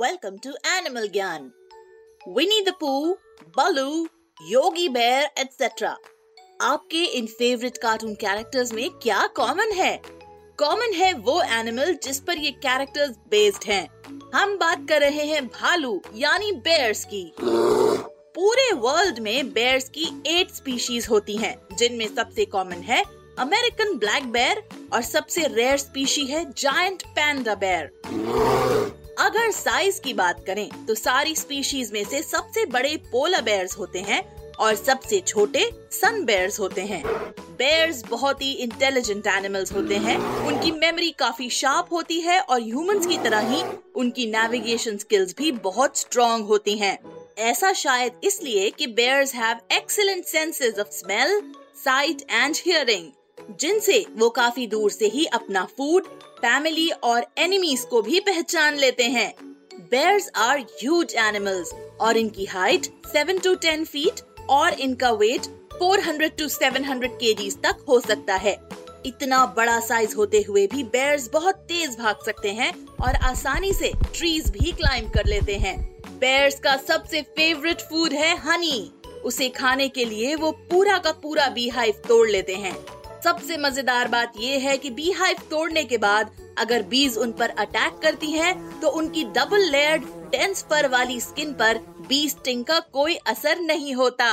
Welcome to Animal Gyan. Winnie the Pooh, Baloo, Yogi Bear, etc. आपके इन favourite cartoon characters में क्या common है common है वो एनिमल जिस पर ये कैरेक्टर्स बेस्ड हैं। हम बात कर रहे हैं भालू यानी बेयर्स की पूरे वर्ल्ड में बेयर्स की एट स्पीशीज होती हैं, जिनमें सबसे कॉमन है अमेरिकन ब्लैक बेयर और सबसे रेयर स्पीशी है जायंट पैंडा बेयर अगर साइज़ की बात करें तो सारी स्पीशीज में से सबसे बड़े पोला बेयर्स होते हैं और सबसे छोटे सन बेयर्स होते हैं। बेयर्स बहुत ही इंटेलिजेंट एनिमल्स होते हैं। उनकी मेमोरी काफ़ी शार्प होती है और ह्यूमंस की तरह ही उनकी नेविगेशन स्किल्स भी बहुत स्ट्रॉन्ग होती हैं। ऐसा शायद इसलिए कि bears have excellent senses of smell sight and hearing जिनसे वो काफ़ी दूर से ही अपना फ़ूड फैमिली और एनिमीज को भी पहचान लेते हैं। बेयर्स आर ह्यूज एनिमल्स और इनकी हाइट 7 टू 10 फीट और इनका वेट 400 टू 700 केजीज तक हो सकता है। इतना बड़ा साइज़ होते हुए भी बेयर्स बहुत तेज भाग सकते हैं और आसानी से ट्रीज भी क्लाइंब कर लेते हैं। बेयर्स का सबसे फेवरेट फ़ूड है हनी उसे खाने के लिए वो पूरा का पूरा बी हाइव तोड़ लेते हैं। सबसे मज़ेदार बात ये है कि बी हाइव तोड़ने के बाद अगर बीज उन पर अटैक करती हैं, तो उनकी डबल लेयर्ड डेंस फर वाली स्किन पर बी स्टिंग का कोई असर नहीं होता।